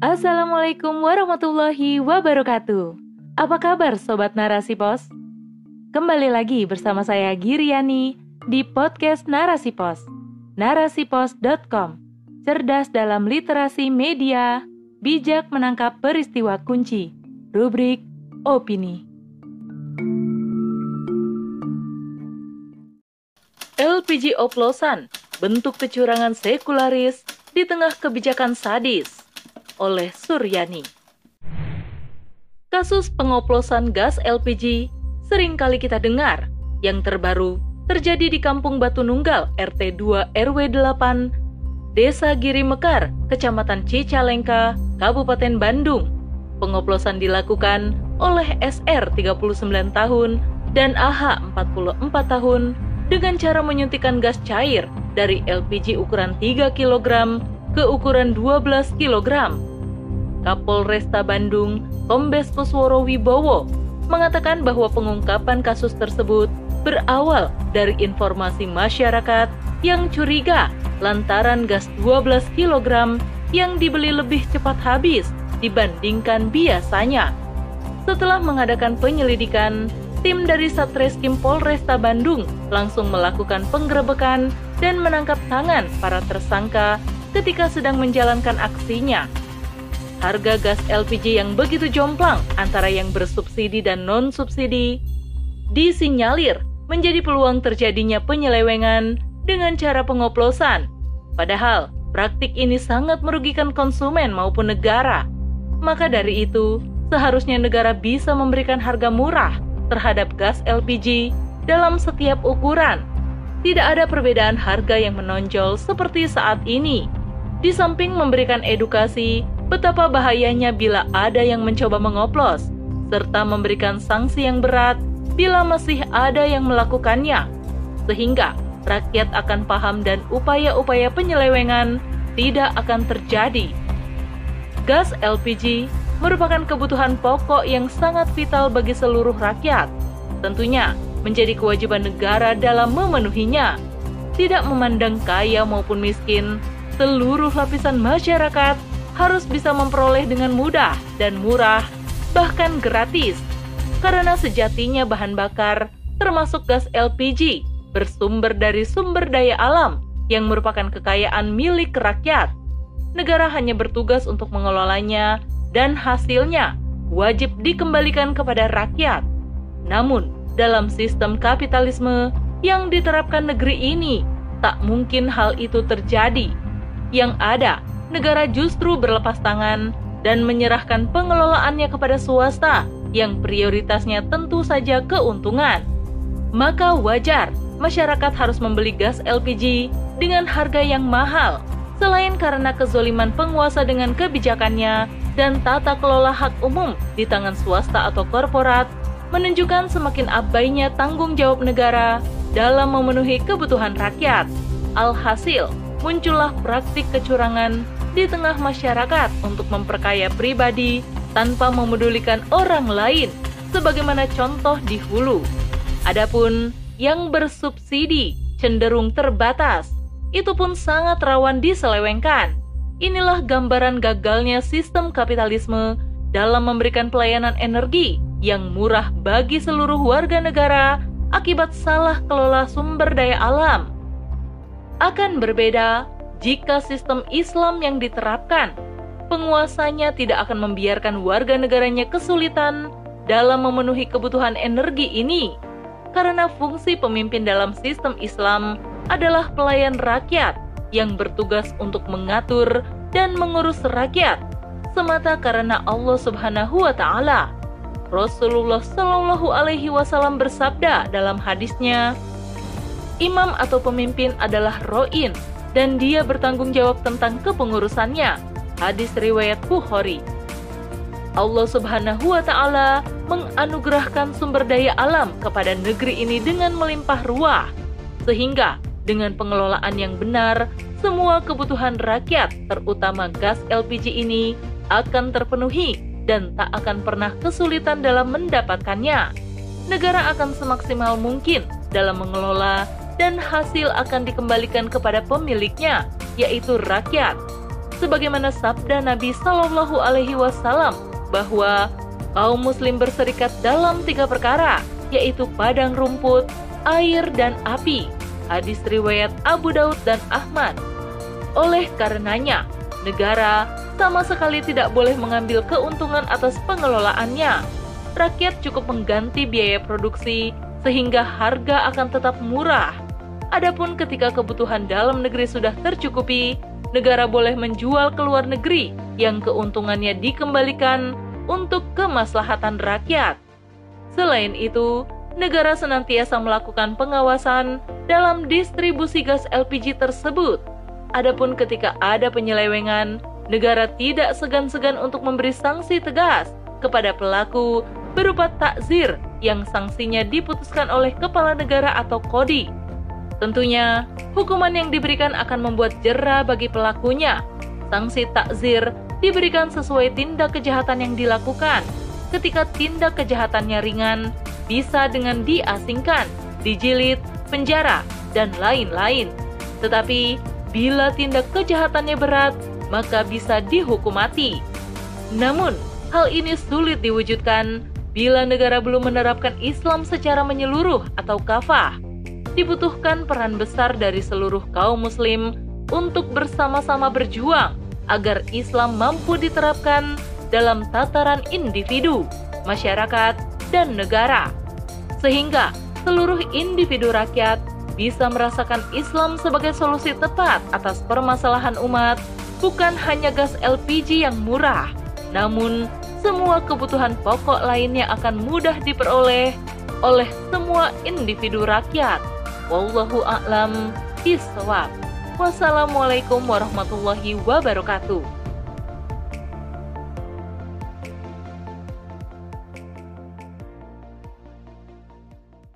Assalamualaikum warahmatullahi wabarakatuh. Apa kabar Sobat Narasi Pos? Kembali lagi bersama saya Giriani di podcast Narasi Pos. Narasipos.com Cerdas dalam literasi media, bijak menangkap peristiwa kunci. Rubrik Opini. LPG oplosan, bentuk kecurangan sekularis di tengah kebijakan sadis oleh Suryani. Kasus pengoplosan gas LPG sering kali kita dengar. Yang terbaru terjadi di Kampung Batu Nunggal RT 2 RW 8 Desa Giri Mekar, Kecamatan Cicalengka, Kabupaten Bandung. Pengoplosan dilakukan oleh SR 39 tahun dan AH 44 tahun dengan cara menyuntikkan gas cair dari LPG ukuran 3 kg ke ukuran 12 kg. Kapolresta Bandung, Kombes Pusworo Wibowo, mengatakan bahwa pengungkapan kasus tersebut berawal dari informasi masyarakat yang curiga lantaran gas 12 kg yang dibeli lebih cepat habis dibandingkan biasanya. Setelah mengadakan penyelidikan, tim dari Satreskrim Polresta Bandung langsung melakukan penggerebekan dan menangkap tangan para tersangka ketika sedang menjalankan aksinya. Harga gas LPG yang begitu jomplang antara yang bersubsidi dan non-subsidi disinyalir menjadi peluang terjadinya penyelewengan dengan cara pengoplosan. Padahal, praktik ini sangat merugikan konsumen maupun negara. Maka dari itu, seharusnya negara bisa memberikan harga murah terhadap gas LPG dalam setiap ukuran. Tidak ada perbedaan harga yang menonjol seperti saat ini. Di samping memberikan edukasi betapa bahayanya bila ada yang mencoba mengoplos, serta memberikan sanksi yang berat bila masih ada yang melakukannya, sehingga rakyat akan paham dan upaya-upaya penyelewengan tidak akan terjadi. Gas LPG merupakan kebutuhan pokok yang sangat vital bagi seluruh rakyat. Tentunya, menjadi kewajiban negara dalam memenuhinya. Tidak memandang kaya maupun miskin, seluruh lapisan masyarakat harus bisa memperoleh dengan mudah dan murah, bahkan gratis. Karena sejatinya bahan bakar, termasuk gas LPG, bersumber dari sumber daya alam yang merupakan kekayaan milik rakyat. Negara hanya bertugas untuk mengelolanya dan hasilnya wajib dikembalikan kepada rakyat. Namun, dalam sistem kapitalisme yang diterapkan negeri ini, tak mungkin hal itu terjadi. Yang ada, negara justru berlepas tangan dan menyerahkan pengelolaannya kepada swasta yang prioritasnya tentu saja keuntungan. Maka wajar masyarakat harus membeli gas LPG dengan harga yang mahal, selain karena kezoliman penguasa dengan kebijakannya dan tata kelola hak umum di tangan swasta atau korporat menunjukkan semakin abainya tanggung jawab negara dalam memenuhi kebutuhan rakyat. Alhasil, muncullah praktik kecurangan di tengah masyarakat untuk memperkaya pribadi tanpa memedulikan orang lain, sebagaimana contoh di hulu. Adapun yang bersubsidi cenderung terbatas, itu pun sangat rawan diselewengkan Inilah gambaran gagalnya sistem kapitalisme dalam memberikan pelayanan energi yang murah bagi seluruh warga negara akibat salah kelola sumber daya alam. Akan berbeda jika sistem Islam yang diterapkan, penguasanya tidak akan membiarkan warga negaranya kesulitan dalam memenuhi kebutuhan energi ini, karena fungsi pemimpin dalam sistem Islam adalah pelayan rakyat yang bertugas untuk mengatur dan mengurus rakyat semata karena Allah Subhanahu wa taala. Rasulullah Shallallahu alaihi wasallam bersabda dalam hadisnya, imam atau pemimpin adalah roin dan dia bertanggung jawab tentang kepengurusannya. Hadis riwayat Bukhari. Allah Subhanahu wa taala menganugerahkan sumber daya alam kepada negeri ini dengan melimpah ruah sehingga dengan pengelolaan yang benar, semua kebutuhan rakyat, terutama gas LPG ini, akan terpenuhi dan tak akan pernah kesulitan dalam mendapatkannya. Negara akan semaksimal mungkin dalam mengelola dan hasil akan dikembalikan kepada pemiliknya, yaitu rakyat. sebagaimana sabda Nabi Shallallahu Alaihi Wasallam bahwa kaum Muslim berserikat dalam tiga perkara, yaitu padang rumput, air, dan api. Hadis riwayat Abu Daud dan Ahmad. Oleh karenanya, negara sama sekali tidak boleh mengambil keuntungan atas pengelolaannya. Rakyat cukup mengganti biaya produksi sehingga harga akan tetap murah. Adapun ketika kebutuhan dalam negeri sudah tercukupi, negara boleh menjual ke luar negeri yang keuntungannya dikembalikan untuk kemaslahatan rakyat. Selain itu, negara senantiasa melakukan pengawasan dalam distribusi gas LPG tersebut. Adapun ketika ada penyelewengan, negara tidak segan-segan untuk memberi sanksi tegas kepada pelaku berupa takzir yang sanksinya diputuskan oleh kepala negara atau kodi. Tentunya, hukuman yang diberikan akan membuat jera bagi pelakunya. Sanksi takzir diberikan sesuai tindak kejahatan yang dilakukan. Ketika tindak kejahatannya ringan, bisa dengan diasingkan, dijilid, penjara, dan lain-lain. Tetapi, bila tindak kejahatannya berat, maka bisa dihukum mati. Namun, hal ini sulit diwujudkan bila negara belum menerapkan Islam secara menyeluruh atau kafah. Dibutuhkan peran besar dari seluruh kaum muslim untuk bersama-sama berjuang agar Islam mampu diterapkan dalam tataran individu, masyarakat, dan negara. Sehingga seluruh individu rakyat bisa merasakan Islam sebagai solusi tepat atas permasalahan umat, bukan hanya gas LPG yang murah, namun semua kebutuhan pokok lainnya akan mudah diperoleh oleh semua individu rakyat. Wallahu a'lam bishawab. Wassalamualaikum warahmatullahi wabarakatuh.